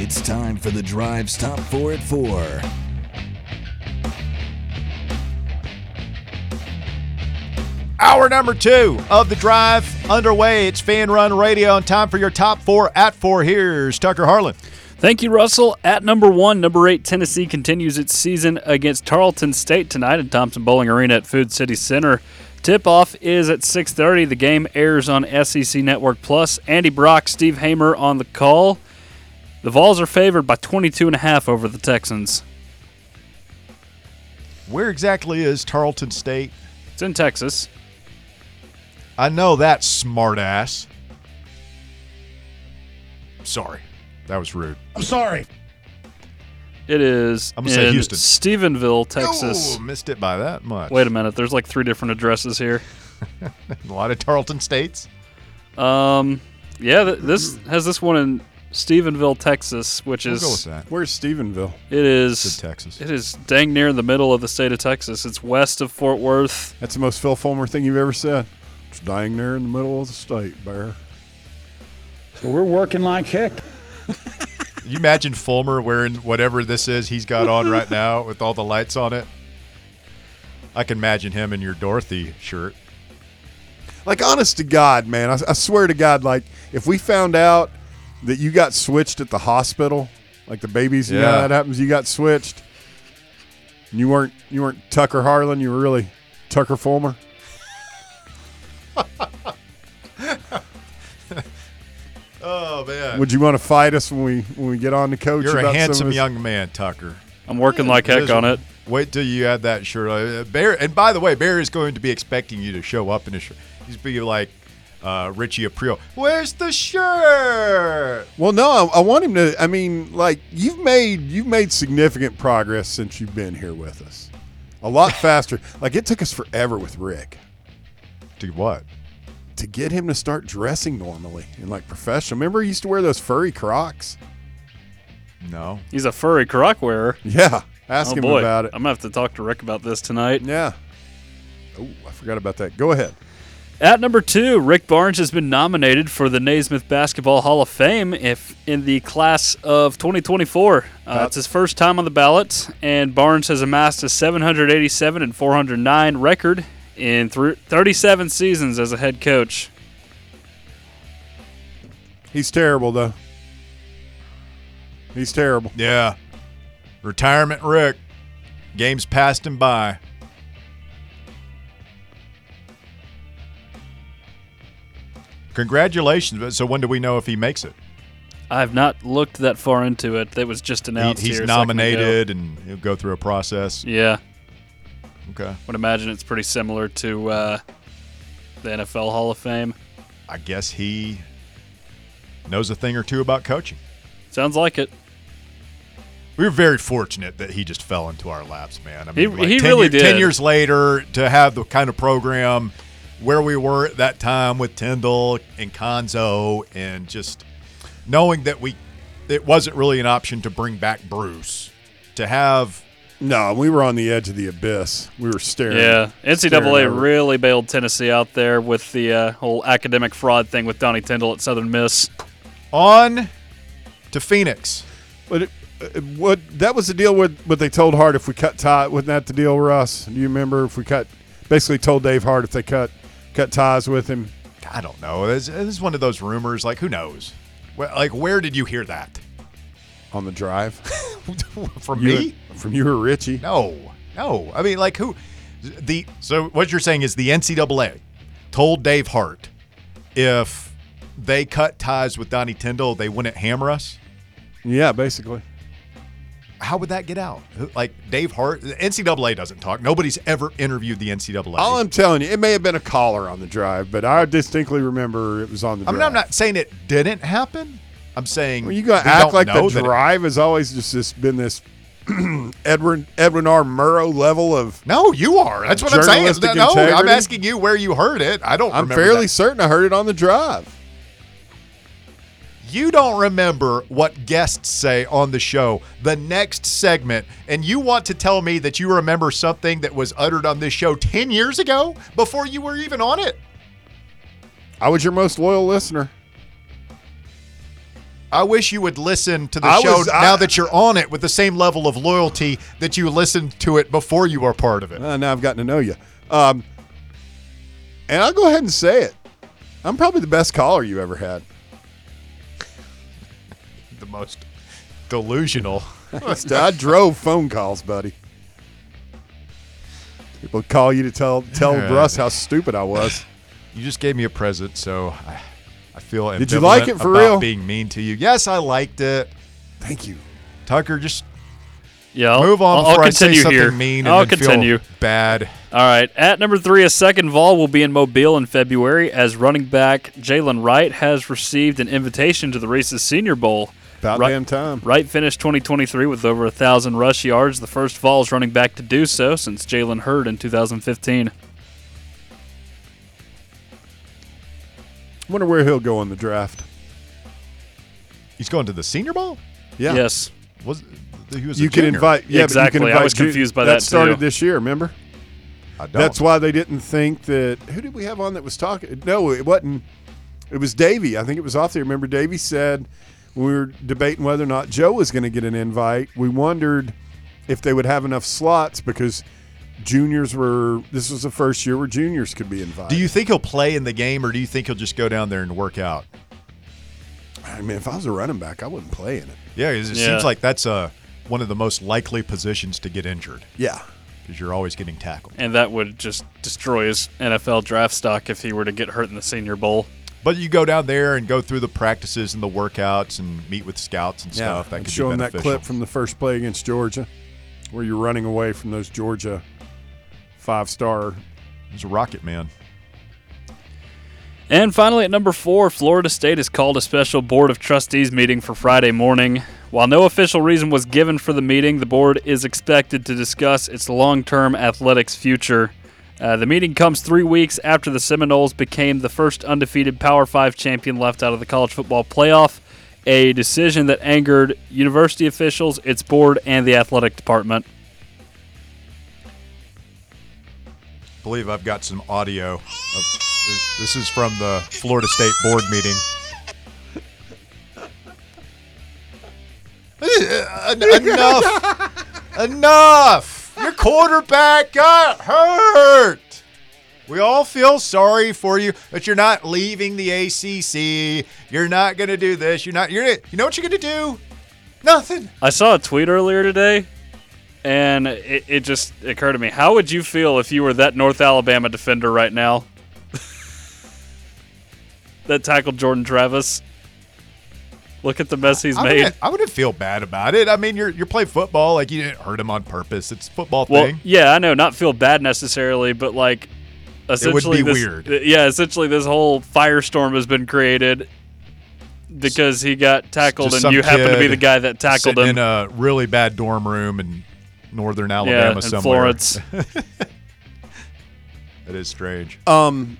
It's time for the Drive Stop 4 at 4. Hour number two of the drive underway. It's Fanrun Radio and time for your top four at four. Here's Tucker Harlan. Thank you, Russell. At number one, number eight, Tennessee continues its season against Tarleton State tonight at Thompson Bowling Arena at Food City Center. Tip-off is at 6:30. The game airs on SEC Network Plus. Andy Brock, Steve Hamer on the call. The Vols are favored by 22 and a half over the Texans. Where exactly is Tarleton State? It's in Texas. I know that smartass. Sorry, that was rude. I'm sorry. It is I'm gonna say in Houston. Stephenville, Texas. Oh, missed it by that much. Wait a minute. There's like three different addresses here. a lot of Tarleton States. Um, yeah, th- this has this one in Stephenville, Texas, which We'll is go with that. Where's Stephenville? it is It's Texas. It is dang near in the middle of the state of Texas. It's west of Fort Worth. That's the most Phil Fulmer thing you've ever said. It's dying there in the middle of the state, Bear. So we're working like heck. You imagine Fulmer wearing whatever this is he's got on right now with all the lights on it. I can imagine him in your Dorothy shirt. Like, honest to God, man, I, I swear to God, like, if we found out that you got switched at the hospital, like the babies, you know, Yeah. that happens, you got switched. And you weren't you weren't Tucker Harlan, you were really Tucker Fulmer. Oh man, Would you want to fight us when we when we get on the coach? you're a about some of handsome young man, Tucker. I'm working like heck on it. Wait till you add that shirt. on. Uh, Bear, and by the way, Bear is going to be expecting you to show up in a shirt. He's be like uh, Richie Aprile. Where's the shirt? Well, no, I, I want him to. I mean, like you've made you've made significant progress since you've been here with us. A lot faster. like it took us forever with Rick Do what? to get him to start dressing normally and like professional. Remember, he used to wear those furry Crocs. No. He's a furry croc wearer. Yeah, ask oh him boy, about it. I'm gonna have to talk to Rick about this tonight. yeah. Oh, I forgot about that. Go ahead. At number two, Rick Barnes has been nominated for the Naismith Basketball Hall of Fame if in the class of 2024. Uh, it's his first time on the ballot, and Barnes has amassed a 787 and 409 record in thr 37 seasons as a head coach. He's terrible though. He's terrible. Yeah. Retirement Rick. Games passed him by. Congratulations. So when do we know if he makes it? I have not looked that far into it. It was just He- announced. he's second ago. nominated and he'll go through a process. Yeah, Okay. would imagine it's pretty similar to uh, the NFL Hall of Fame. I guess he knows a thing or two about coaching. Sounds like it. We were very fortunate that he just fell into our laps, man. I He- mean, he 10 really year- Ten years later, to have the kind of program where we were at that time with Tyndall and Cuonzo, and just knowing that we, it wasn't really an option to bring back Bruce, to have No, we were on the edge of the abyss. We were staring. Yeah, NCAA over. really bailed Tennessee out there with the uh, whole academic fraud thing with Donnie Tyndall at Southern Miss. on to Phoenix. But it, uh, what that was the deal with what they told Hart if we cut ties. Wasn't that the deal, Russ? Do you remember if we cut? Basically, told Dave Hart if they cut cut ties with him. I don't know. This, this is one of those rumors. Like, who knows? Well, like, where did you hear that? on the drive. From You- me? From you or Richie? No, no. I mean, like who? The so what you're saying is the NCAA told Dave Hart if they cut ties with Donnie Tyndall, they wouldn't hammer us. Yeah, basically. How would that get out? Like Dave Hart, the NCAA doesn't talk. Nobody's ever interviewed the NCAA. All I'm telling you, it may have been a caller on the drive, but I distinctly remember it was on the I drive. mean, I'm not saying it didn't happen. I'm saying Well, you gonna act like the that it- drive has always just this, been this Edwin Edwin R. Murrow level of. no, you are. That's what I'm saying. No, I'm asking you where you heard it. I don't. I'm fairly that. certain I heard it on the drive. You don't remember what guests say on the show, the next segment, and you want to tell me that you remember something that was uttered on this show 10 years ago before you were even on it? I was your most loyal listener. I wish you would listen to the I show was- I- now that you're on it with the same level of loyalty that you listened to it before you were part of it. Uh, now I've gotten to know you. Um, and I'll go ahead and say it. I'm probably the best caller you ever had. The most delusional. I drove phone calls, buddy. People call you to tell tell Yeah. Russ how stupid I was. You just gave me a present, so I, I feel Did you like it for about real? being mean to you. Yes, I liked it. Thank you. Tucker, just Yeah, I'll, move on I'll, before I'll I say continue something here. mean and I'll then continue. feel bad. All right. At number three, a second vol will be in Mobile in February as running back Jaylen Wright has received an invitation to the Reese's Senior Bowl. About Right- damn time. Wright finished 2023 with over a thousand rush yards, the first Vols running back to do so since Jalen Hurd in 2015. Wonder where he'll go in the draft. He's going to the Senior Bowl. Yeah. Yes. Was he was? You can invite. Yeah, Exactly. But I you can invite was confused by that. that, started too. this year. Remember? I don't. That's why they didn't think that. Who did we have on that was talking? No, it wasn't. It was Davey. I think it was off there. Remember, Davey said when we were debating whether or not Joe was going to get an invite. We wondered if they would have enough slots because juniors were. This was the first year where juniors could be invited. Do you think he'll play in the game, or do you think he'll just go down there and work out? I mean, if I was a running back, I wouldn't play in it. Yeah, it Yeah. seems like that's uh, one of the most likely positions to get injured Yeah. because you're always getting tackled. And that would just destroy his NFL draft stock if he were to get hurt in the Senior Bowl. But you go down there and go through the practices and the workouts and meet with scouts and Yeah. stuff. That and could show be him that clip from the first play against Georgia, where you're running away from those Georgia five star. He's a rocket man. And finally, at number four, Florida State has called a special Board of Trustees meeting for Friday morning. While no official reason was given for the meeting, the board is expected to discuss its long term athletics future. Uh, the meeting comes three weeks after the Seminoles became the first undefeated Power Five champion left out of the college football playoff, a decision that angered university officials, its board, and the athletic department. believe I've got some audio. Of, this is from the Florida State board meeting. Enough! enough! Quarterback got hurt. We all feel sorry for you, but you're not leaving the ACC. You're not going to do this. You're not. You're. You know what you're going to do? Nothing. I saw a tweet earlier today, and it, it just occurred to me. How would you feel if you were that North Alabama defender right now that tackled Jordan Travis? Look at the mess he's I made. wouldn't, I wouldn't feel bad about it. I mean, you're you're playing football. Like you didn't hurt him on purpose. It's a football Well, thing. yeah, I know, not feel bad necessarily, but like essentially, be this, weird. Yeah, essentially, this whole firestorm has been created because he got tackled, Just and you happen to be the guy that tackled him. in a really bad dorm room in northern yeah, Alabama in somewhere. Florence. That is strange. Um.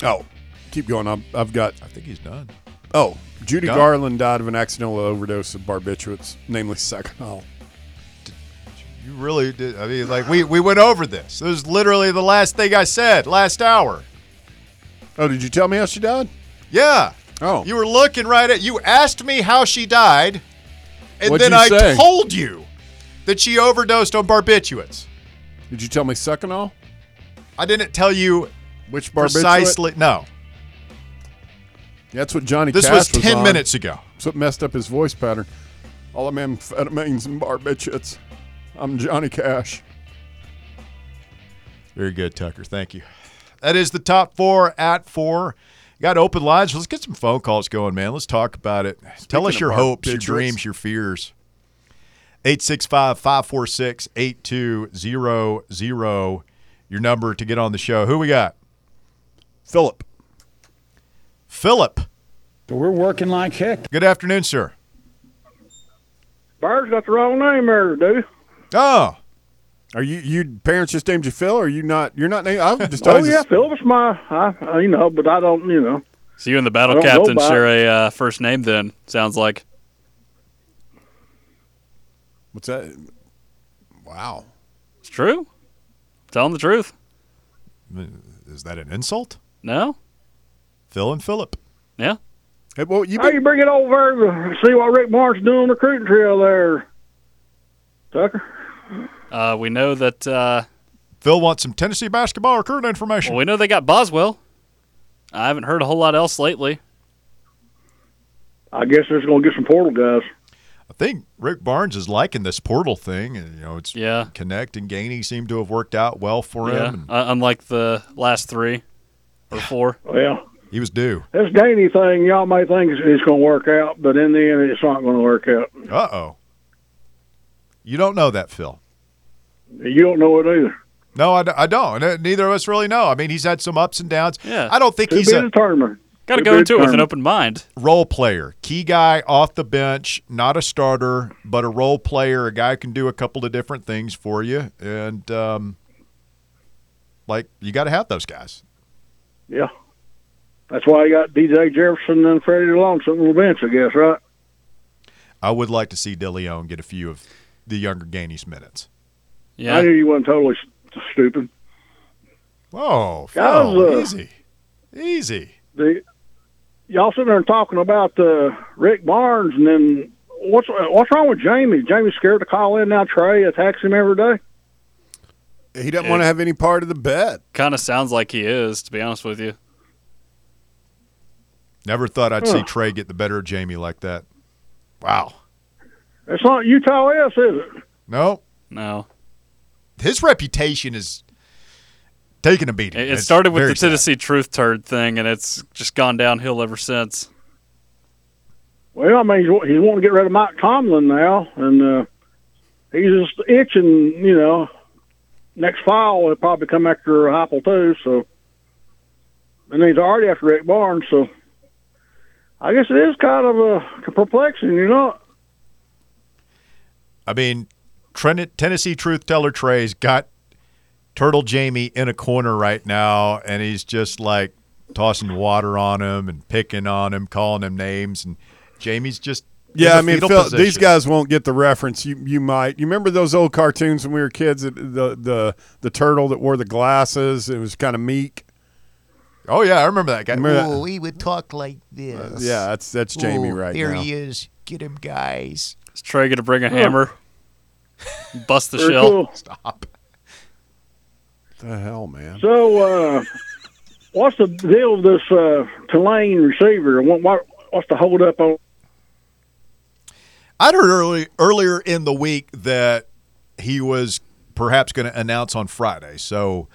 Oh, keep going. I've, I've got. I think he's done. Oh, Judy Done. Garland died of an accidental overdose of barbiturates, namely Seconal. You really did. I mean, like we we went over this. This was literally the last thing I said last hour. Oh, did you tell me how she died? Yeah. Oh, You were looking right at. You asked me how she died, and What'd then I say? told you that she overdosed on barbiturates. did you tell me Seconal? I didn't tell you Which barbiturate? precisely. No, That's what Johnny. this Cash was ten on. minutes ago. That's what messed up his voice pattern. All I'm amphetamines and barbiturates. I'm Johnny Cash. Very good, Tucker. Thank you. That is the top four at four. Got open lines. Let's get some phone calls going, man. Let's talk about it. Tell us your hopes, your dreams, your fears. 865 546 8200. Your number to get on the show. Who we got? Philip. Philip. So we're working like heck. Good afternoon, sir. Bird's got the wrong name there, dude. Oh, Are you you parents just named you Phil? Or are you not? You're not named. I'm just Oh always yeah, Philip's my, I, uh, you know, but I don't, you know. So you and the battle captain about share a uh, first name. Then sounds like What's that? Wow. it's true. Telling the truth. is that an insult? No. Phil and Philip. Yeah. Hey, well, you How you bring it over to see what Rick Barnes doing on the recruiting trail there, Tucker? Uh, we know that. Uh, Phil wants some Tennessee basketball recruiting information. well, we know they got Boswell. I haven't heard a whole lot else lately. I guess they're going to get some portal guys. I think Rick Barnes is liking this portal thing, and you know, it's Yeah. Knecht and Gainey seem to have worked out well for Yeah, him. and uh, unlike the last three or four. Well, he was due. this Gainey thing, y'all may think it's, it's going to work out, but in the end, it's not going to work out. Uh oh. You don't know that, Phil. You don't know it either. No, I don't. Uh, Neither of us really know. I mean, he's had some ups and downs. Yeah. I don't think To he's be a determined. Got to To go be into it with an open mind. role player, key guy off the bench, not a starter, but a role player, a guy who can do a couple of different things for you. And, um, like, you got to have those guys. Yeah. That's why you got DJ Jefferson and Freddie Dilione sitting on the bench, I guess, right? I would like to see Dilione get a few of the younger Gainey's minutes. Yeah, I knew you weren't totally s- stupid. Whoa, Phil, Guys, uh, easy. Easy. The y'all sitting there talking about uh, Rick Barnes, and then what's what's wrong with Jamie? Jamie's scared to call in now. Trey attacks him every day. he doesn't want to have any part of the bet. Kind of sounds like he is, to be honest with you. Never thought I'd see Trey get the better of Jamie like that. Wow. It's not Utah S, is it? No, No. his reputation is taking a beating. It, it started with very the sad. Tennessee Truth Turd thing, and it's just gone downhill ever since. Well, I mean, he's, he's wanting to get rid of Mike Tomlin now, and uh, he's just itching. You know, next fall he'll probably come after Heupel too. So, and he's already after Rick Barnes. So, I guess it is kind of a perplexing. You know, I mean, Tren- Tennessee Truth Teller Trey's got Turtle Jamie in a corner right now, and he's just like tossing water on him and picking on him, calling him names, and Jamie's just Yeah, I mean, fetal Phil, these guys won't get the reference. You you might. You remember those old cartoons when we were kids? The the the, the turtle that wore the glasses. It was kind of meek. Oh yeah, I remember that guy. Remember that? Oh, he would talk like this. Yeah, that's that's Jamie Oh, right there now. he is. Get him, guys. Is Trey going to bring a hammer? Bust the very shell? cool. Stop. the hell, man? So, uh, what's the deal with this uh, Tulane receiver? What, what what's the hold up on? I'd heard early, earlier in the week that he was perhaps going to announce on Friday. So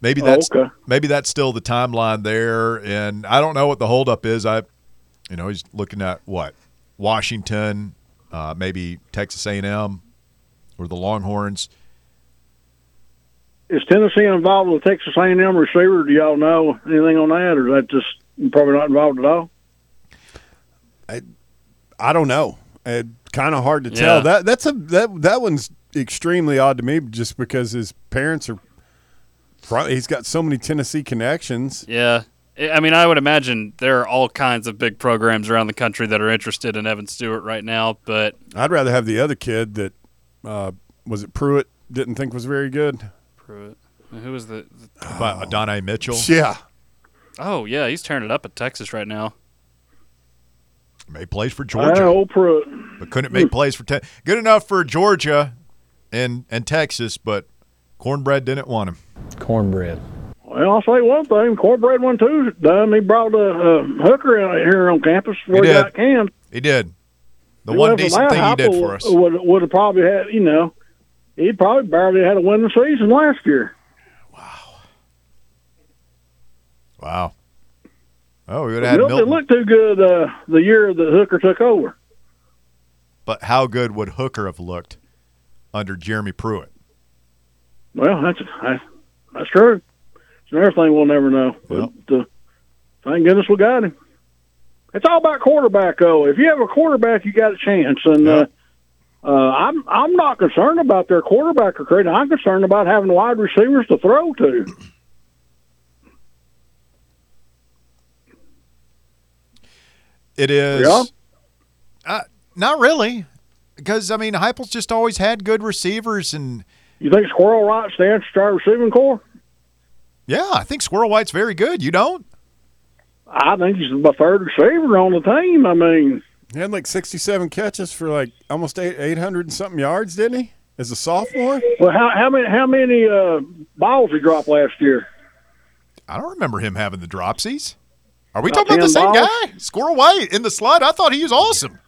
maybe Oh, that's okay. maybe that's still the timeline there. And I don't know what the holdup is. I, you know, he's looking at what Washington, uh, maybe Texas A&M, or the Longhorns. Is Tennessee involved with the Texas A&M receiver? Do y'all know anything on that, or is that just probably not involved at all? I don't know. It's kind of hard to Yeah. tell. That that's a that that one's extremely odd to me, just because his parents are. Pro- He's got so many Tennessee connections. Yeah. I I mean, I would imagine there are all kinds of big programs around the country that are interested in Evan Stewart right now, but I'd rather have the other kid that uh, was it Pruitt didn't think was very good. Pruitt. Who was the, the By Adonai Mitchell. Yeah, Oh, yeah, he's tearing it up at Texas right now. Made plays for I Georgia, know Pruitt. but couldn't make plays for ten. Good enough for Georgia and and Texas, but Cornbread didn't want him. Cornbread. Well, I'll say one thing: Cornbread one too done. He brought a, a hooker out here on campus before He he, got canned. He did. The If it one decent that, thing he did for us. Would would have probably had you know, he'd probably barely had a winning season last year. Wow. Wow. Oh, we would have had Milton Milton. didn't look too good uh, the year that Hooker took over. But how good would Hooker have looked under Jeremy Pruitt? Well, that's that's, that's true. It's another thing we'll never know. Yep. But uh, thank goodness we got him. It's all about quarterback, though. If you have a quarterback, you got a chance. And uh, uh, I'm I'm not concerned about their quarterback recruiting. I'm concerned about having wide receivers to throw to. It is. Yeah? Uh, not really. Because, I mean, Heupel's just always had good receivers. And, You think Squirrel White's the answer to our receiving core? yeah, I think Squirrel White's very good. You don't? I think he's the third receiver on the team. I mean, He had like 67 catches for like almost 800 and something yards, didn't he? As a sophomore? well, how how many how many uh, balls he dropped last year? I don't remember him having the dropsies. Are we About talking about the same balls? guy? Squirrel White in the slot. I thought he was awesome.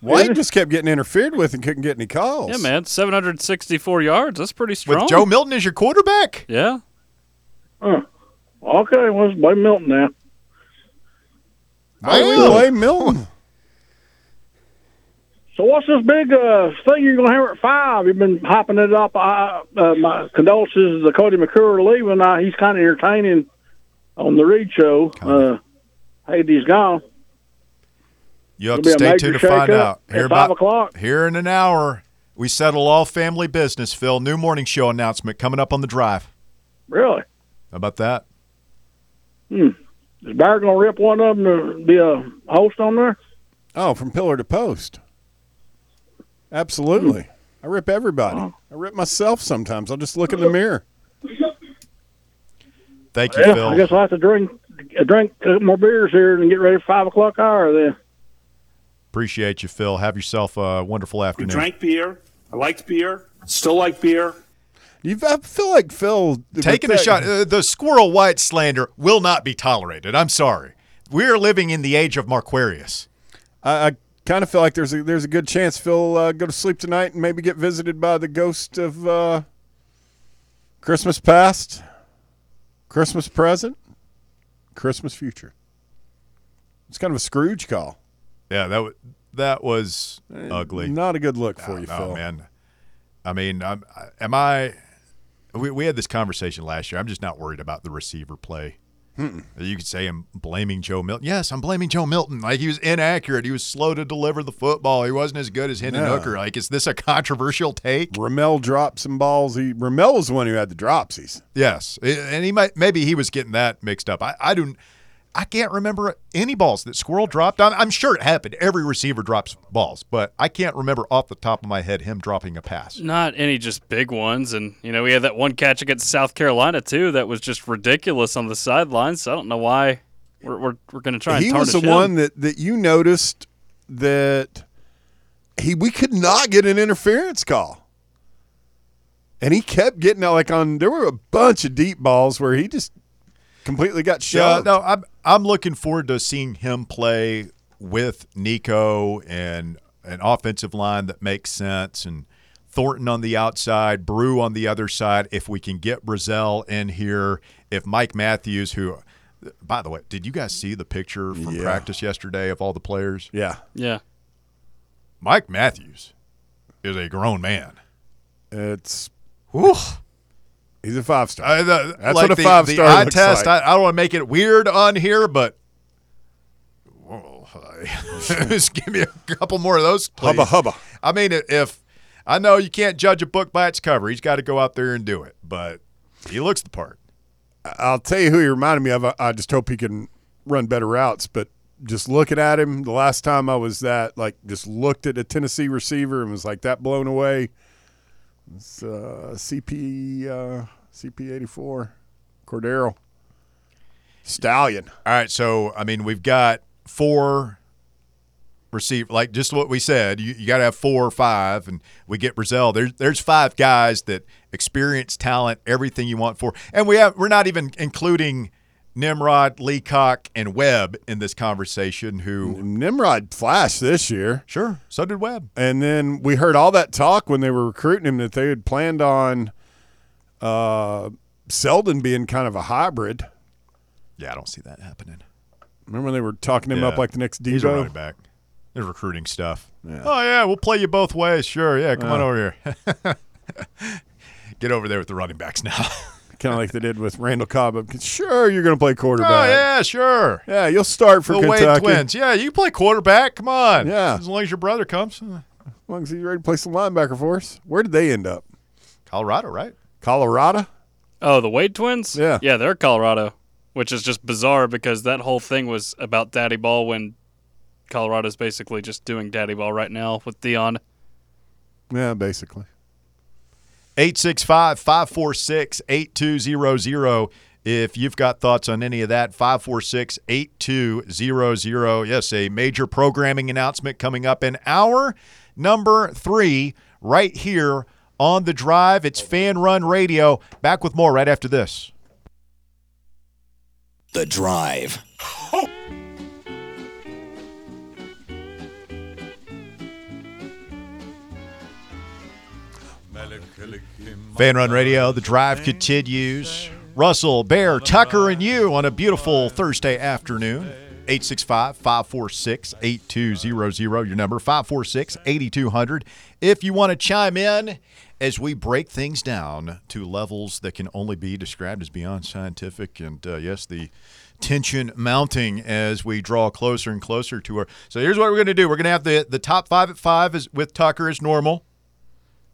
White just kept getting interfered with and couldn't get any calls. Yeah, man, 764 yards. That's pretty strong. With Joe Milton as your quarterback. Yeah. Okay, well, it's blame Milton now. I am. Blame Milton. So what's this big uh, thing you're going to have at five? You've been hopping it up. I, uh, my condolences to Cody McClure leaving. Uh, he's kind of entertaining on the Reed show. Uh, hey, he's gone. You have It'll to stay tuned to find shakeup out. at Here five about o'clock. here in an hour. We settle all family business. Phil, new morning show announcement coming up on the drive. Really? How about that? Hmm. Is Barrett going to rip one of them to be a host on there? Oh, from pillar to post. Absolutely. Hmm. I rip everybody. Oh. I rip myself sometimes. I'll just look in the mirror. Thank you, Yeah, Phil. I guess I'll have to drink drink more beers here and get ready for five o'clock hour then. Appreciate you, Phil. Have yourself a wonderful We afternoon. drank beer. I liked beer. Still like beer. You, I feel like Phil Taking a shot. Uh, the Squirrel White slander will not be tolerated. I'm sorry. We are living in the age of Marquarius. I, I kind of feel like there's a there's a good chance Phil uh, go to sleep tonight and maybe get visited by the ghost of uh, Christmas past, Christmas present, Christmas future. It's kind of a Scrooge call. Yeah, that w- that was eh, ugly. Not a good look for you, Phil. man. I mean, I'm, I- am I? We, we had this conversation last year. I'm just not worried about the receiver play. You could say I'm blaming Joe Milton. Yes, I'm blaming Joe Milton. Like he was inaccurate. He was slow to deliver the football. He wasn't as good as Hendon. Hooker. Like, is this a controversial take? Ramel dropped some balls. He Ramel was the one who had the dropsies. Yes, and he might maybe he was getting that mixed up. I, I don't. I can't remember any balls that Squirrel dropped. I'm, I'm sure it happened. Every receiver drops balls, but I can't remember off the top of my head him dropping a pass. Not any just big ones. And, you know, we had that one catch against South Carolina, too, that was just ridiculous on the sidelines. So I don't know why we're, we're, we're going to try and he was the him. one that that you noticed that he we could not get an interference call. And he kept getting out like on there were a bunch of deep balls where he just completely got Yeah, no, I'm I'm looking forward to seeing him play with Nico and an offensive line that makes sense and Thornton on the outside, Bru on the other side. If we can get Brazzell in here, if Mike Matthews, who, by the way, did you guys see the picture from Yeah. practice yesterday of all the players? Yeah. Yeah. Mike Matthews is a grown man. It's Whew. He's a five star. The, That's like what a the, five the star eye looks test. like. I, I don't want to make it weird on here, but whoa, just give me a couple more of those. Please. Hubba hubba. I mean, if I know you can't judge a book by its cover, he's got to go out there and do it. But he looks the part. I'll tell you who he reminded me of. I- I just hope he can run better routes. But just looking at him, the last time I was that, like, just looked at a Tennessee receiver and was like that blown away. It's uh, CP uh, CP eighty four, Cordero, Stallion. All right, so I mean, we've got four receive like just what we said. You, you got to have four or five, and we get Brazzell. There's there's five guys that experience, talent, everything you want for, and we have we're not even including Nimrod, Leacock, and Webb in this conversation. Who Nimrod flashed this year. sure, so did Webb. And then we heard all that talk when they were recruiting him that they had planned on uh, Seldon being kind of a hybrid. Yeah, I don't see that happening. Remember when they were talking him Yeah. up like the next He's a Deebo? running back. There's recruiting stuff. Oh yeah, we'll play you both ways. Sure, yeah, come on over here. Get over there with the running backs now. kind of like they did with Randall Cobb. Sure, you're going to play quarterback. oh yeah, sure. Yeah, you'll start for the Kentucky. Wade twins. Yeah, you play quarterback. Come on. Yeah. As long as your brother comes. Uh, As long as he's ready to play some linebacker for us. Where did they end up? Colorado, right? Colorado? Oh, the Wade twins? Yeah. Yeah, they're Colorado, which is just bizarre because that whole thing was about Daddy Ball when Colorado's basically just doing Daddy Ball right now with Deion. Yeah, basically. 865 546 8200 If you've got thoughts on any of that, 546 8200. Yes, a major programming announcement coming up in hour number three, right here on the drive. It's Fanrun Radio. Back with more right after this. The Drive. Fanrun Radio, the drive continues. Russell, Bear, Tucker, and you on a beautiful Thursday afternoon. 865 546 8200, your number 546 8200. If you want to chime in as we break things down to levels that can only be described as beyond scientific, and uh, yes, the tension mounting as we draw closer and closer to our. So here's what we're going to do we're going to have the, the top five at five as, with Tucker as normal.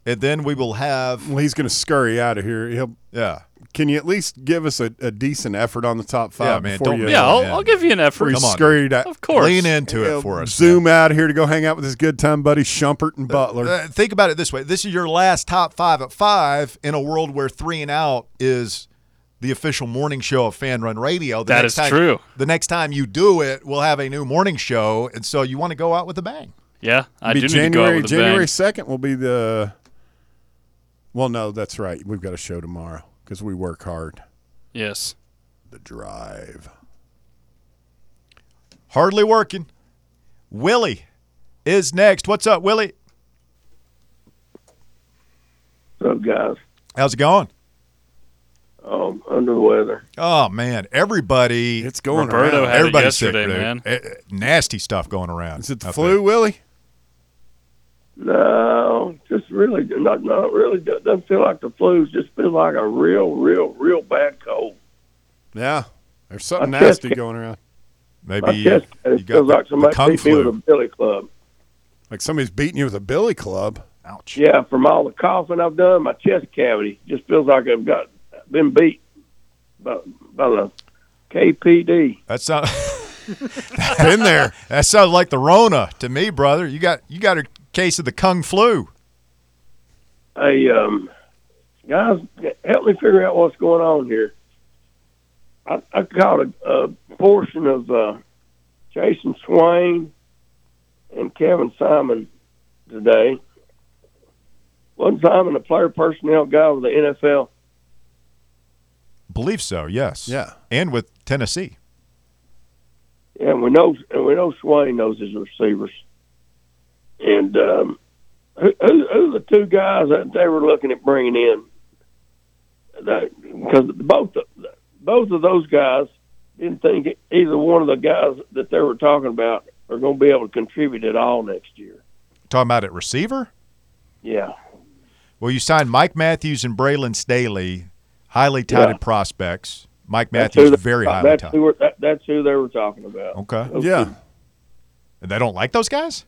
And then we will have, Well, he's going to scurry out of here. He'll. yeah. Can you at least give us a, a decent effort on the top five Yeah, man, don't you, Yeah, I'll, man. I'll give you an effort. before you Come on, scurried out? Of course. Lean into it for us. Zoom out of here to go hang out with his good time buddy Shumpert and Butler. Uh, think about it this way: this is your last top five at five in a world where three and out is the official morning show of Fanrun Radio. The That next is time- true. The next time you do it, we'll have a new morning show, and so you want to go out with a bang. Yeah, I be do need to go out January with a January bang. second will be the. Well, no, that's right. We've got a show tomorrow because we work hard. Yes. The drive. Hardly working. Willie is next. What's up, Willie? What's up, guys? How's it going? Um, under the weather. Oh man, everybody, It's going Roberto around. had it everybody's sick, yesterday, dude. man. Eh, eh, Nasty stuff going around. Is it the flu, there. Willie? No, just really not. Not really. Doesn't feel like the flu. Just feels like a real, real, real bad cold. Yeah. There's something My nasty ca- going around. Maybe chest you got feels the, like somebody beat me with a billy club. Like somebody's beating you with a billy club. Ouch. Yeah, from all the coughing I've done, my chest cavity just feels like I've got been beat by, by the KPD. That's not. Been there. That sounds like the Rona to me, brother. You got you got a case of the Kung flu. Hey, um, guys, help me figure out what's going on here. I, I caught a, a portion of uh, Jason Swain and Kevin Simon today. Wasn't Simon a player personnel guy with the NFL? Believe so, yes. Yeah. And with Tennessee. Yeah, and we know and we know Swain knows his receivers. And um, who, who, who the two guys that they were looking at bringing in? That, because both both of those guys didn't think either one of the guys that they were talking about are going to be able to contribute at all next year. Talking about at receiver? Yeah, Well, you signed Mike Matthews and Braylon Staley, highly touted Yeah. prospects. Mike Matthews they- very highly That's touted. who were, that, that's who they were talking about. Okay. Those Yeah. two- And they don't like those guys?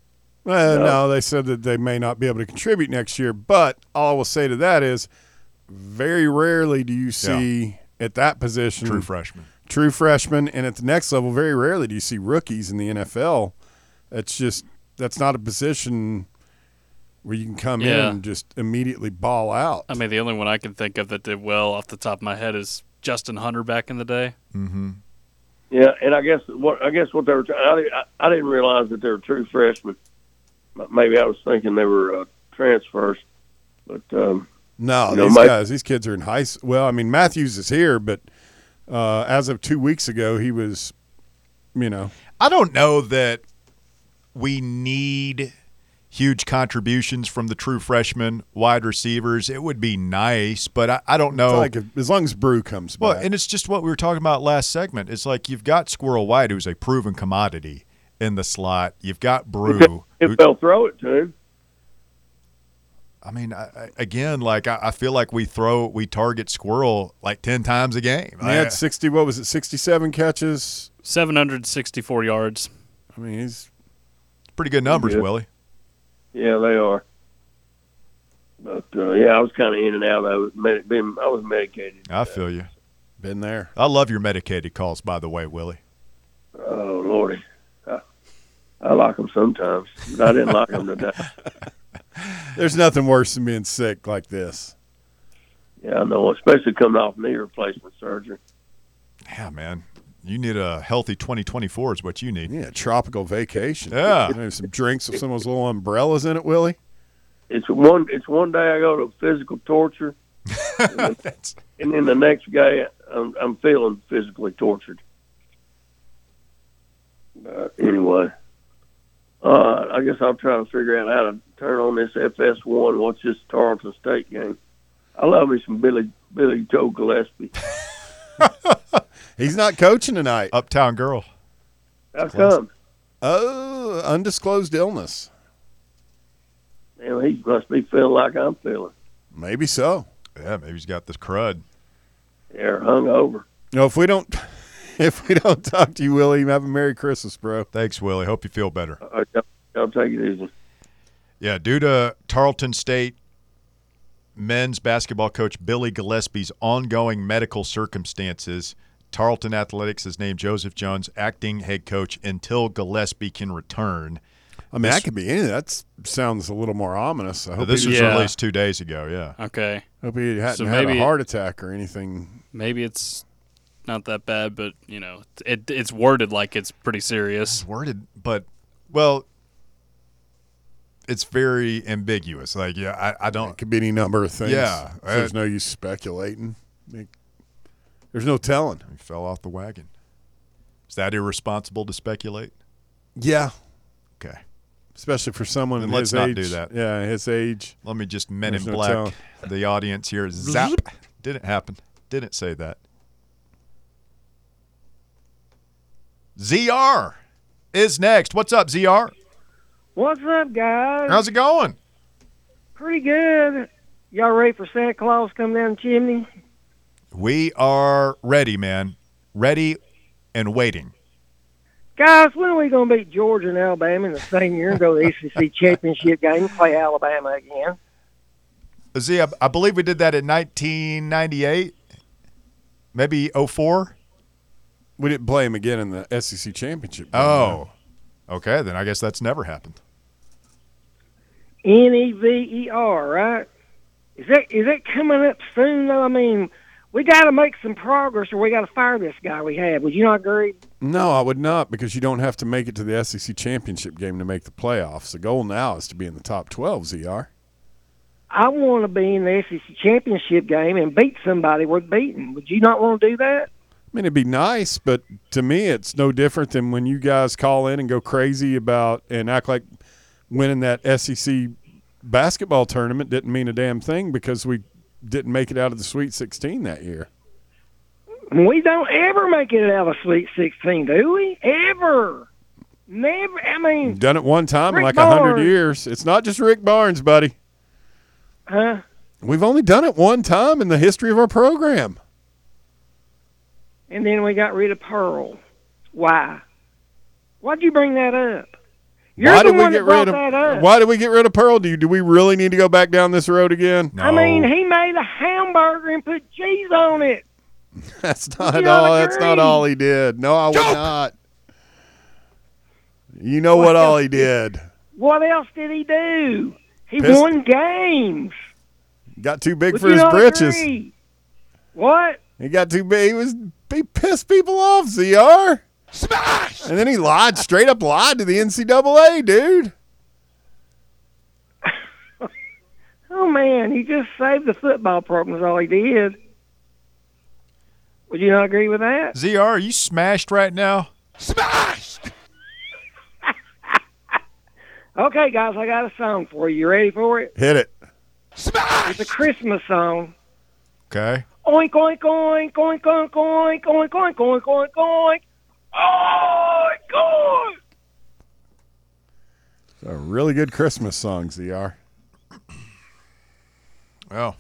Uh, No. no, they said that they may not be able to contribute next year. But all I will say to that is, very rarely do you see at that position True freshman. true freshmen, and at the next level, very rarely do you see rookies in the NFL. That's just that's not a position where you can come in and just immediately ball out. I mean, the only one I can think of that did well off the top of my head is Justin Hunter back in the day. Mm-hmm. Yeah, and I guess what I guess what they were. I, I, I didn't realize that they were true freshmen. Maybe I was thinking they were uh, transfers, but um, no, You know, these my- guys, these kids are in high. s- Well, I mean, Matthews is here, but uh, as of two weeks ago, he was, you know, I don't know that we need huge contributions from the true freshman wide receivers. It would be nice, but I, I don't know. like if, as long as Bru comes well, back. and it's just what we were talking about last segment. It's like you've got Squirrel White, who's a proven commodity in the slot. You've got Bru. who- if they'll throw it to him, I mean, I, I, again, like I, I feel like we throw, we target Squirrel like ten times a game. he had sixty. What was it? Sixty-seven catches. 764 yards. I mean, he's pretty good numbers, Yeah. Willie. yeah, they are. But uh, yeah, I was kind of in and out. I was med- been, I was medicated. I feel you. been there. I love your medicated calls, by the way, Willie. Oh lordy, I, I like them sometimes, but I didn't like them today. There's nothing worse than being sick like this. Yeah, I know, especially coming off knee replacement surgery. Yeah, man. You need a healthy 2024 is what you need. Yeah, tropical vacation. Yeah. Maybe some drinks with some of those little umbrellas in it, Willie. It's one. It's one day I go to physical torture, That's- and then the next day I'm, I'm feeling physically tortured. But anyway, I guess I'll try to figure out how to turn on this FS1 and watch this Tarleton State game. I love me some Billy Billy Joe Gillispie. He's not coaching tonight. Uptown girl. How come? Oh, undisclosed illness. Man, he must be feeling like I'm feeling. Maybe so. Yeah, maybe he's got this crud. They're hungover. No, if we don't, if we don't talk to you, Willie, have a Merry Christmas, bro. Thanks, Willie. Hope you feel better. All right, y'all, y'all take it easy. Yeah, due to Tarleton State men's basketball coach Billy Gillispie's ongoing medical circumstances, Tarleton Athletics has named Joseph Jones acting head coach until Gillispie can return. I mean, that could be anything. That sounds a little more ominous. I hope, this he, was Yeah. released two days ago. Yeah, Okay. hope he hadn't So had a heart attack or anything. Maybe it's not that bad, but you know, it it's worded like it's pretty serious. worded, but well, it's very ambiguous. Like, yeah, I, I don't. could be any number of things. Yeah. So there's uh, no use speculating. I mean, There's no telling. He fell off the wagon. Is that irresponsible to speculate? Yeah, Okay, especially for someone Then in let's his not age. do that. Yeah, his age. let me just Men in no Black telling. the audience here. Zap. Didn't happen. Didn't say that. ZR is next. What's up, ZR? What's up, guys? How's it going? Pretty good. Y'all ready for Santa Claus come down the chimney? We are ready, man. Ready and waiting. Guys, when are we going to beat Georgia and Alabama in the same year and go to the SEC championship game and play Alabama again? Z, I, I believe we did that in 1998, maybe 04. We didn't play him again in the SEC championship. game, Oh, okay. Then I guess that's never happened. N E V E R, right? Is that is that coming up soon? Though I mean, we got to make some progress, or we got to fire this guy we have. Would you not agree? No, I would not because you don't have to make it to the SEC championship game to make the playoffs. The goal now is to be in the top 12, ZR. I want to be in the SEC championship game and beat somebody worth beating. Would you not want to do that? I mean, it'd be nice, but to me, it's no different than when you guys call in and go crazy about and act like winning that SEC basketball tournament didn't mean a damn thing because we didn't make it out of the Sweet 16 that year. We don't ever make it out of Sweet 16, do we? Ever. Never. I mean, We've done it one time in like a hundred Barnes. years. It's not just Rick Barnes, buddy. huh? We've only done it one time in the history of our program. And then we got rid of Pearl. Why? Why'd you bring that up? You're why did we get rid of? up. Why did we get rid of Pearl? Do you, do we really need to go back down this road again? No. I mean, he made a hamburger and put cheese on it. That's not you not all. That's not all he did. No, I would not. You know what all he did? What else did he do? He Pissed- won games. Got too big Would for his britches. agree? What? He got too big. He was he pissed people off. Zr. Smash. And then he lied, straight up lied to the NCAA, dude. Oh man, he just saved the football program. Is all he did. Would you not agree with that? ZR, are you smashed right now? Smash Okay, guys, I got a song for you. You ready for it? Hit it. Smash! It's a Christmas song. Okay. Oink oink oink oink oink oink oink oink oink oink oink. Oh, oink oink. A really good Christmas song, Zr. Well,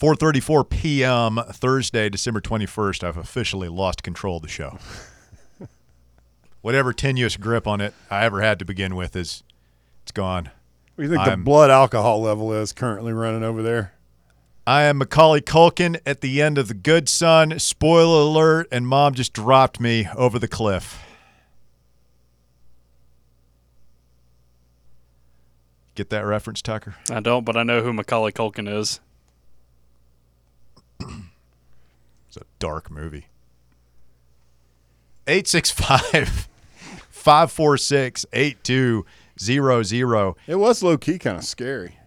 4:34 p.m. Thursday, December 21st. I've officially lost control of the show. Whatever tenuous grip on it I ever had to begin with is it's gone. What do you think I'm- the blood alcohol level is currently running over there? I am Macaulay Culkin at the end of The Good Son. Spoiler alert, and mom just dropped me over the cliff. Get that reference, Tucker? I don't, but I know who Macaulay Culkin is. It's a dark movie. 865 546 8200. It was low key kind of scary.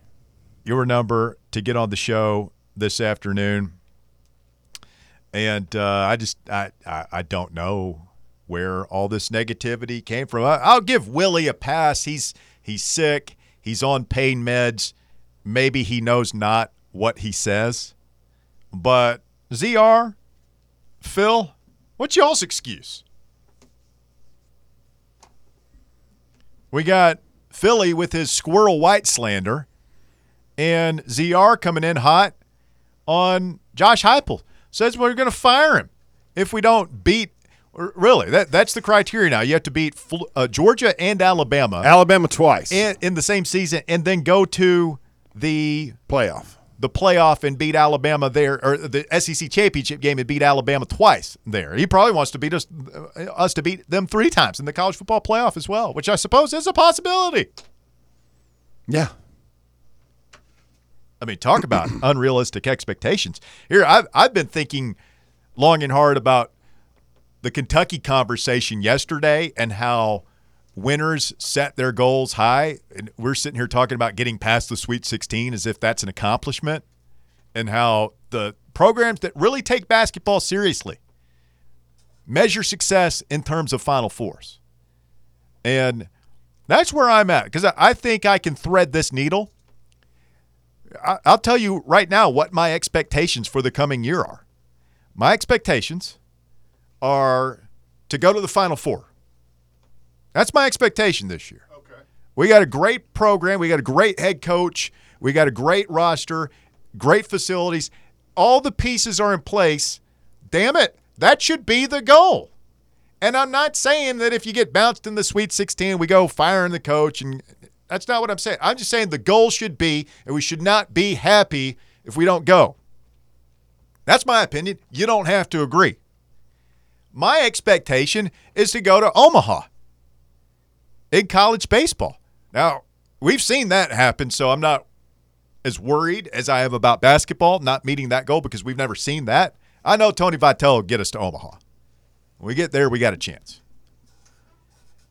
Your number to get on the show this afternoon. And uh, I just, I, I, I don't know where all this negativity came from. I, I'll give Willie a pass. He's he's sick. He's on pain meds. Maybe he knows not what he says. But ZR, Phil, what's y'all's excuse? We got Philly with his Squirrel White slander, and ZR coming in hot on Josh Heupel. Says we're going to fire him if we don't beat. Really, that that's the criteria now. You have to beat uh, Georgia and Alabama, Alabama twice in, in the same season, and then go to the playoff. the playoff and beat Alabama there, or the SEC championship game and beat Alabama twice there. He probably wants to beat us, uh, us to beat them three times in the college football playoff as well, which I suppose is a possibility. Yeah. I mean, talk about unrealistic expectations. Here, I've I've been thinking long and hard about the Kentucky conversation yesterday and how winners set their goals high. And we're sitting here talking about getting past the Sweet 16 as if that's an accomplishment, and how the programs that really take basketball seriously measure success in terms of Final Fours. And that's where I'm at because I think I can thread this needle. I- I'll tell you right now what my expectations for the coming year are. My expectations are to go to the Final Four. That's my expectation this year. Okay. We got a great program. We got a great head coach. We got a great roster, great facilities. All the pieces are in place. Damn it. That should be the goal. And I'm not saying that if you get bounced in the Sweet 16, we go firing the coach. And that's not what I'm saying. I'm just saying the goal should be, and we should not be happy if we don't go. That's my opinion. You don't have to agree. My expectation is to go to Omaha in college baseball. Now, we've seen that happen, so I'm not as worried as I am about basketball not meeting that goal because we've never seen that. I know Tony Vitello will get us to Omaha. When we get there, we got a chance.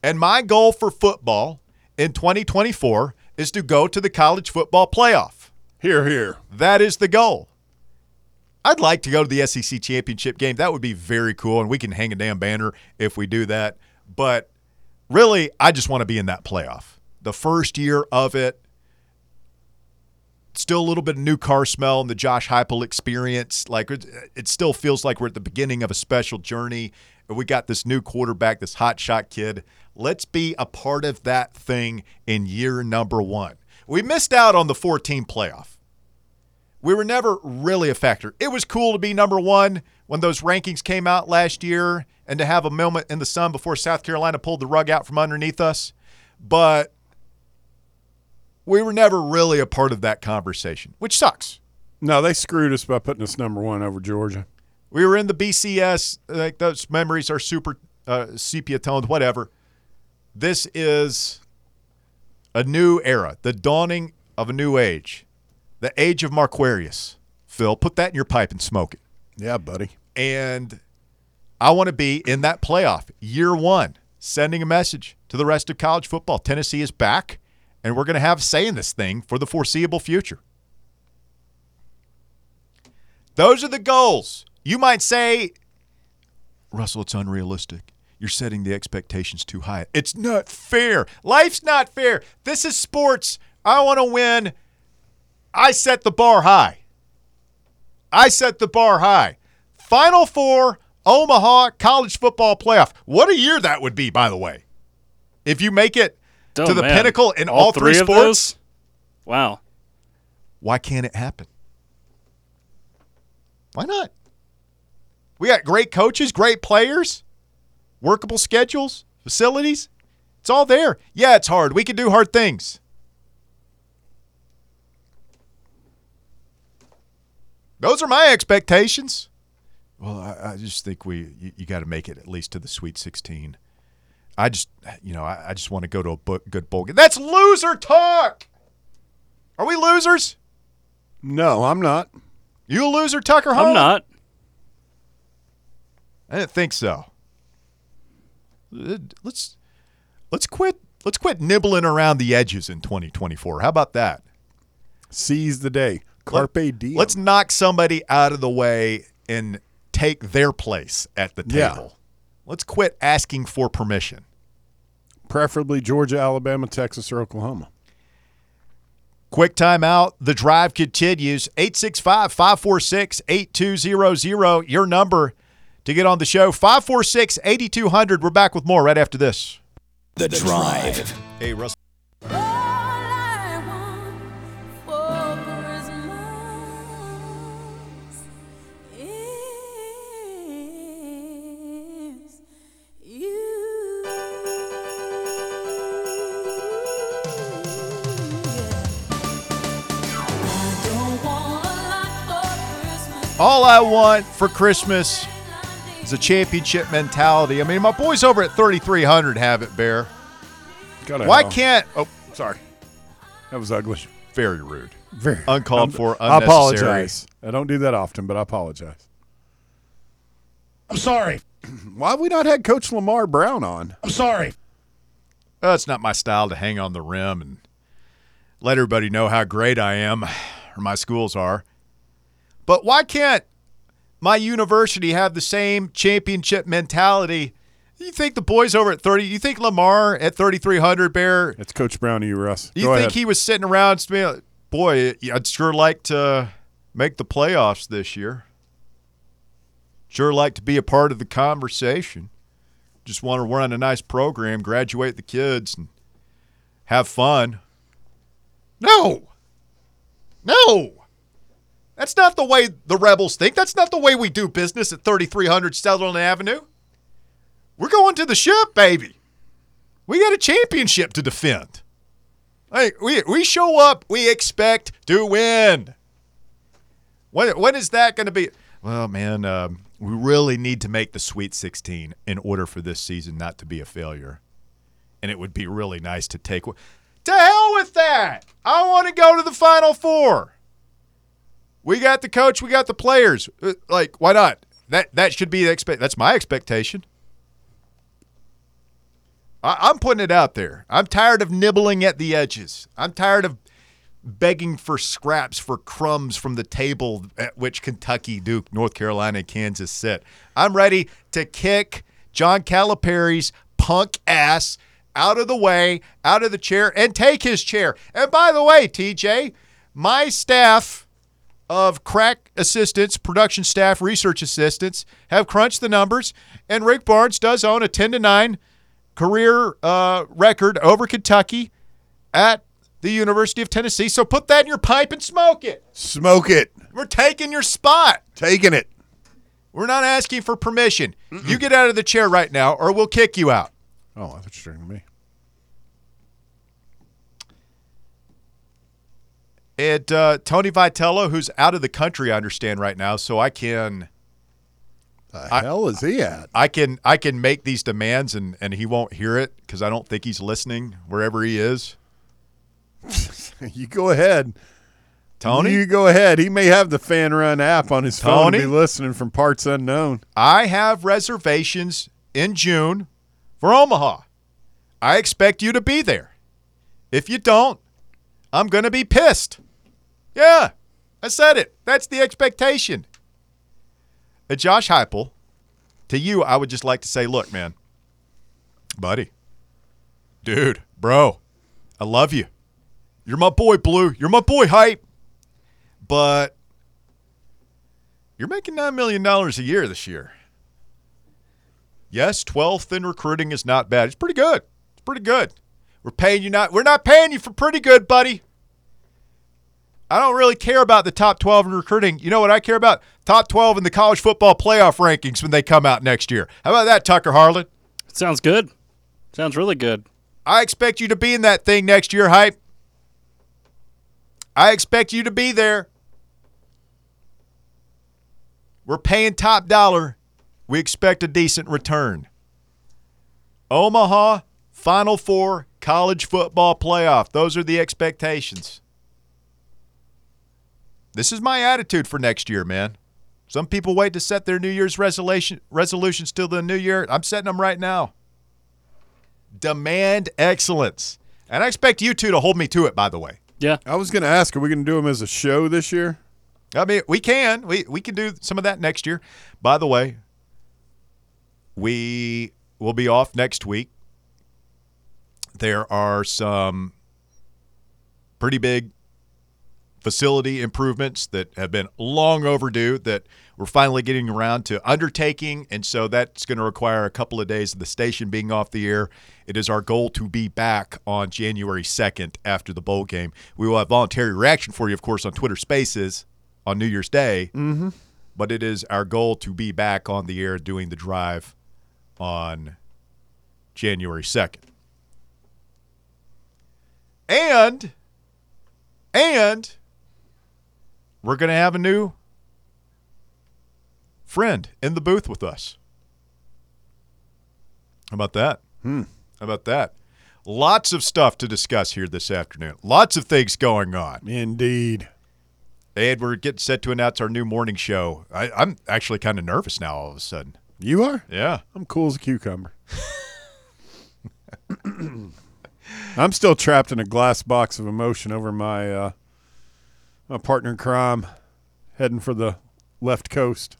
And my goal for football in 2024 is to go to the college football playoff. Here, here. That is the goal. I'd like to go to the SEC championship game. That would be very cool, and we can hang a damn banner if we do that. But really, I just want to be in that playoff. The first year of it, still a little bit of new car smell and the Josh Heupel experience. Like it, it still feels like we're at the beginning of a special journey. We got this new quarterback, this hot shot kid. Let's be a part of that thing in year number one. We missed out on the 14 playoff. We were never really a factor. It was cool to be number one when those rankings came out last year and to have a moment in the sun before South Carolina pulled the rug out from underneath us. But we were never really a part of that conversation, which sucks. No, they screwed us by putting us number one over Georgia. We were in the BCS. Like those memories are super uh, sepia toned, whatever. This is a new era, the dawning of a new age, the age of Marquarius. Phil, put that in your pipe and smoke it. Yeah, buddy. And I want to be in that playoff year one, sending a message to the rest of college football. Tennessee is back, and we're going to have a say in this thing for the foreseeable future. Those are the goals. You might say, Russell, it's unrealistic. You're setting the expectations too high. It's not fair. Life's not fair. This is sports. I want to win. I set the bar high. I set the bar high. Final four, Omaha college football playoff. What a year that would be, by the way. If you make it Oh, to the man. pinnacle in all, three, of sports? Wow. why can't it happen? Why not? We got great coaches, great players, workable schedules, facilities. It's all there. Yeah, it's hard. We can do hard things. Those are my expectations. Well, I, I just think we you, you got to make it at least to the Sweet 16. I just you know I, I just want to go to a book, good bowl game. That's loser talk. Are we losers? No, I'm not. You a loser, Tucker? Home? I'm not. I didn't think so. Let's let's quit let's quit nibbling around the edges in 2024. How about that? Seize the day. Carpe diem. Let's knock somebody out of the way and take their place at the Yeah. table. Let's quit asking for permission. preferably Georgia, Alabama, Texas, or Oklahoma. Quick timeout. The drive continues. 865 546 8200. Your number to get on the show. 546 8200. We're back with more right after this. The Drive. Hey, Russell. All I want for Christmas is a championship mentality. I mean, my boys over at 3300 have it, Bear. Gotta Why have- can't. Oh, Sorry, that was ugly. very rude. Very Uncalled I'm- for, I apologize. I don't do that often, but I apologize. I'm sorry. Why have we not had Coach Lamar Brown on? I'm sorry. Well, it's not my style to hang on the rim and let everybody know how great I am or my schools are. But why can't my university have the same championship mentality? You think the boys over at 30, you think Lamar at 3,300 Bear, It's Coach Brown to you, Russ. you Go think ahead. he was sitting around, boy, I'd sure like to make the playoffs this year. Sure like to be a part of the conversation. Just want to run a nice program, graduate the kids, and have fun. No. No. That's not the way the rebels think. That's not the way we do business at 3300 Sutherland Avenue. We're going to the ship, baby. We got a championship to defend. Like we we show up, we expect to win. When when is that going to be? Well, man, um, we really need to make the Sweet 16 in order for this season not to be a failure. And it would be really nice to take. To hell with that! I want to go to the Final Four. We got the coach, we got the players. Uh, Like, why not? That that should be the expect. That's my expectation. I, I'm putting it out there. I'm tired of nibbling at the edges. I'm tired of begging for scraps for crumbs from the table at which Kentucky, Duke, North Carolina, Kansas sit. I'm ready to kick John Calipari's punk ass out of the way, out of the chair, and take his chair. And by the way, TJ, my staff of crack assistants, production staff, research assistants have crunched the numbers, and Rick Barnes does own a 10 to 9 career uh, record over Kentucky at the University of Tennessee. So put that in your pipe and smoke it. Smoke it. We're taking your spot. Taking it. We're not asking for permission. You get out of the chair right now, or we'll kick you out. Oh, I thought you were talking to me. And uh, Tony Vitello, who's out of the country, I understand right now, so I can The hell is he at? I can I can make these demands and and he won't hear it because I don't think he's listening wherever he is. you go ahead. Tony? You go ahead. He may have the Fanrun app on his phone Tony? and be listening from parts unknown. I have reservations in June for Omaha. I expect you to be there. If you don't, I'm going to be pissed. Yeah, I said it. That's the expectation. Uh, Josh Heupel, to you, I would just like to say, look, man, buddy, dude, bro, I love you. You're my boy, Blue. You're my boy, Hype. But you're making $9 million a year this year. Yes, 12th in recruiting is not bad. It's pretty good. It's pretty good. We're paying you not we're not paying you for pretty good, buddy. I don't really care about the top 12 in recruiting. You know what I care about? Top 12 in the college football playoff rankings when they come out next year. How about that, Tucker Harlan? Sounds good. Sounds really good. I expect you to be in that thing next year, hype. I expect you to be there. We're paying top dollar. We expect a decent return. Omaha, Final Four, college football playoff. Those are the expectations. This is my attitude for next year, man. Some people wait to set their New Year's resolution resolutions till the new year. I'm setting them right now. demand excellence. And I expect you two to hold me to it, by the way. Yeah. I was going to ask, are we going to do them as a show this year? I mean, we can. We we can do some of that next year. By the way, we will be off next week. There are some pretty big facility improvements that have been long overdue that we're finally getting around to undertaking. And so that's going to require a couple of days of the station being off the air. It is our goal to be back on january 2nd after the bowl game. We will have voluntary reaction for you of course on twitter spaces on new year's day. Mm-hmm. but it is our goal to be back on the air doing the drive on january 2nd and and we're going to have a new friend in the booth with us. How about that? Hmm. How about that? Lots of stuff to discuss here this afternoon. Lots of things going on. Indeed. And we're getting set to announce our new morning show. I, I'm actually kind of nervous now all of a sudden. You are? Yeah. I'm cool as a cucumber. I'm still trapped in a glass box of emotion over my uh, my partner in crime heading for the left coast.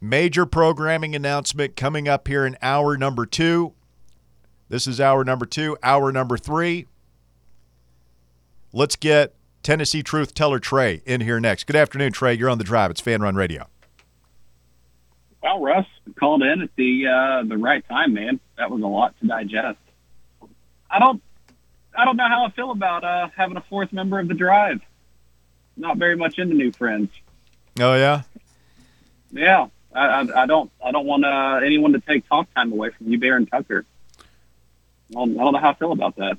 Major programming announcement coming up here in hour number two. This is hour number two. Hour number three. Let's get Tennessee Truth Teller Trey in here next. Good afternoon, Trey. You're on the drive. It's Fanrun Radio. Well, Russ called in at the uh, the right time, man. That was a lot to digest. I don't I don't know how I feel about uh, having a fourth member of the drive. Not very much into new friends. Oh yeah. Yeah, I, I, I don't I don't want uh, anyone to take talk time away from you, Bear and Tucker. I don't, I don't know how I feel about that.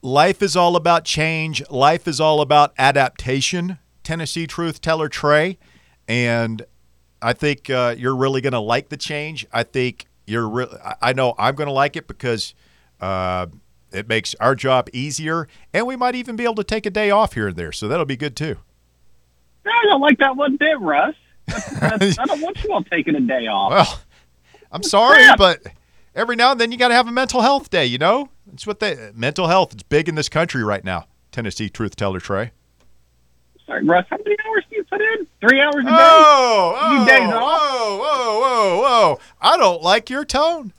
Life is all about change. Life is all about adaptation. Tennessee Truth Teller Trey, and I think uh, you're really going to like the change. I think you're. Re- I- I know I'm going to like it because uh, it makes our job easier, and we might even be able to take a day off here and there. So that'll be good too. I don't like that one bit, Russ. That's, that's, I don't want you all taking a day off. Well, I'm sorry, but every now and then you got to have a mental health day. You know, it's what they mental health. It's big in this country right now. Tennessee Truth Teller Trey. Sorry, Russ. How many hours do you put in? Three hours a day. Oh, You oh, days off? whoa, whoa, whoa, whoa! I don't like your tone.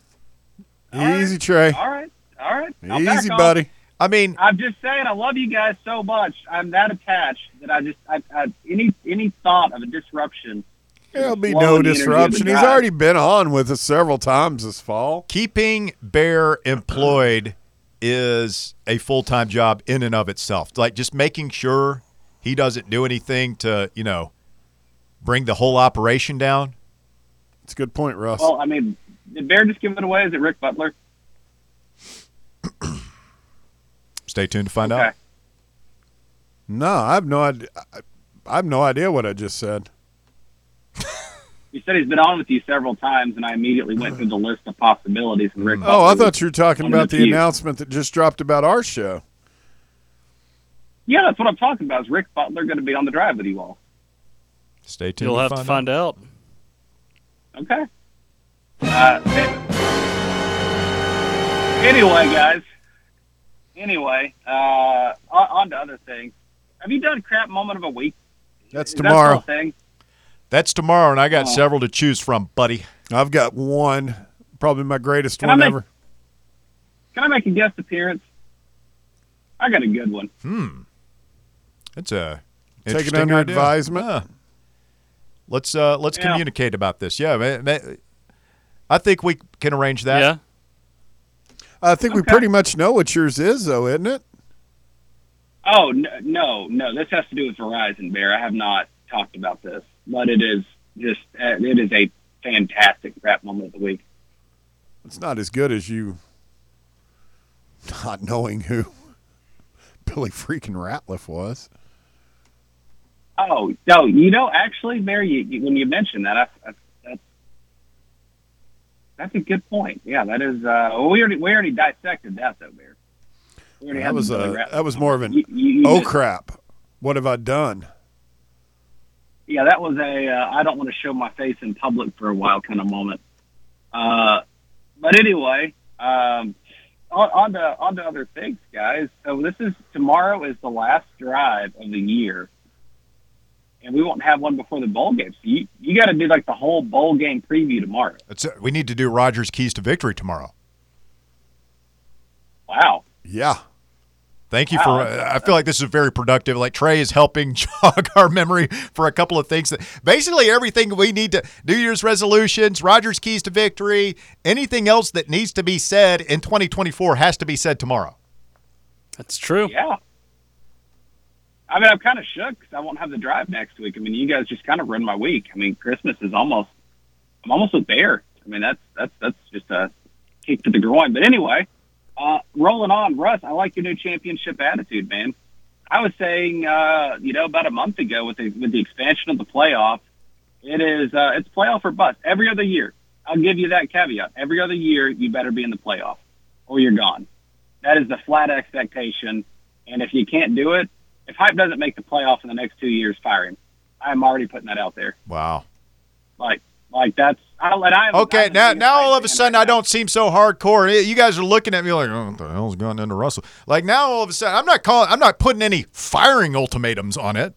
Easy, Trey. All right, all right. I'll back Easy, buddy. I mean, I'm just saying, I love you guys so much. I'm that attached that I just, I, I any any thought of a disruption. There'll be no the energy of the disruption. He's already been on with us several times this fall. keeping Bear employed is a full time job in and of itself. Like just making sure he doesn't do anything to, you know, bring the whole operation down. It's a good point, Russ. Well, I mean, did Bear just give it away? Is it Rick Butler? Stay tuned to find Okay. out. no, I have no idea. I, I have no idea what I just said. You said he's been on with you several times, and I immediately went through the list of possibilities. And Rick Oh, I thought you were talking about the few. announcement that just dropped about our show. Yeah, that's what I'm talking about. Is Rick Butler going to be on the drive with you all? Stay tuned. You'll to have find to find out. Okay. Uh, anyway, guys. Anyway, uh, on, on to other things. Have you done crap moment of a week? That's Is that tomorrow. thing? That's tomorrow, and I got Oh. several to choose from, buddy. I've got one, probably my greatest Can one make- ever. Can I make a guest appearance? I got a good one. Hmm. That's a Take it interesting under idea. advisement. Yeah. Let's uh let's Yeah. communicate about this. Yeah, man, man, I think we can arrange that. Yeah. I think we pretty much know what yours is, though, isn't it? Oh no, no! This has to do with Verizon, Bear. I have not talked about this, but it is just uh, it is a fantastic rap moment of the week. It's not as good as you not knowing who Billy freaking Ratliff was. Oh no, you know, actually, Bear, you, you, when you mentioned that, I, I, that's a good point. Yeah, that is. Uh, well, we already we already dissected that though, Bear. We already That was a that was more of an you- you oh just- crap, what have I done? Yeah, that was a uh, I don't want to show my face in public for a while kind of moment. Uh, but anyway, um, on, on to on to other things, guys. So this is tomorrow is the last drive of the year, and we won't have one before the bowl game. So you you got to do like the whole bowl game preview tomorrow. That's it. We need to do Rogers' keys to victory tomorrow. Wow. Yeah. Thank you Wow, for. that's- I feel like this is very productive. Like Trey is helping jog our memory for a couple of things that basically everything we need to New Year's resolutions, Rogers' keys to victory, anything else that needs to be said in 2024 has to be said tomorrow. That's true. Yeah. I mean, I'm kind of shook because I won't have the drive next week. I mean, you guys just kind of run my week. I mean, Christmas is almost, I'm almost there. I mean, that's that's that's just a kick to the groin. But anyway, uh, rolling on, Russ. I like your new championship attitude, man. I was saying, uh, you know, about a month ago with the with the expansion of the playoff, it is uh, it's playoff or bust every other year. I'll give you that caveat. Every other year, you better be in the playoff, or you're gone. That is the flat expectation. And if you can't do it, if Hype doesn't make the playoff in the next two years, fire him. I'm already putting that out there. Wow. Like, like that's. I, and I, Okay, I'm now now all of a sudden I don't seem so hardcore. You guys are looking at me like, oh, what the hell's going into Russell? Like now all of a sudden I'm not calling. I'm not putting any firing ultimatums on it.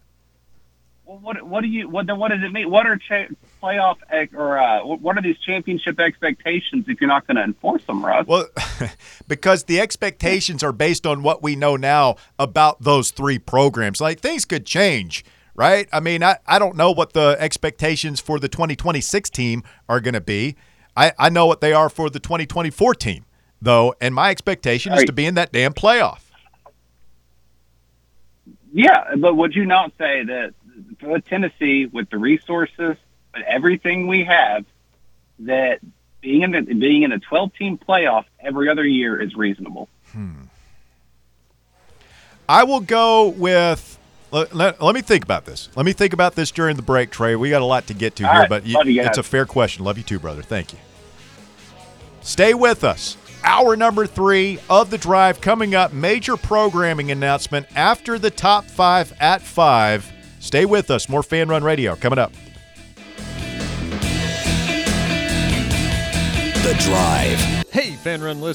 Well, what what do you what then what does it mean? What are cha- playoff or uh, what are these championship expectations if you're not going to enforce them, Russ? Well, because the expectations are based on what we know now about those three programs. Like things could change, right? I mean, I, I don't know what the expectations for the 2026 team are going to be. I, I know what they are for the 2024 team, though, and my expectation is to be in that damn playoff. Yeah, but would you not say that for Tennessee, with the resources, with everything we have, that being in the being in a 12 team playoff every other year is reasonable? Hmm. I will go with. Let, let, let me think about this. Let me think about this during the break, Trey. We got a lot to get to All here, right. but you it's a fair question. Love you too, brother. Thank you. Stay with us. Hour number three of the drive coming up. Major programming announcement after the top five at five. Stay with us. More Fanrun Radio coming up. The Drive. Hey, Fanrun listeners.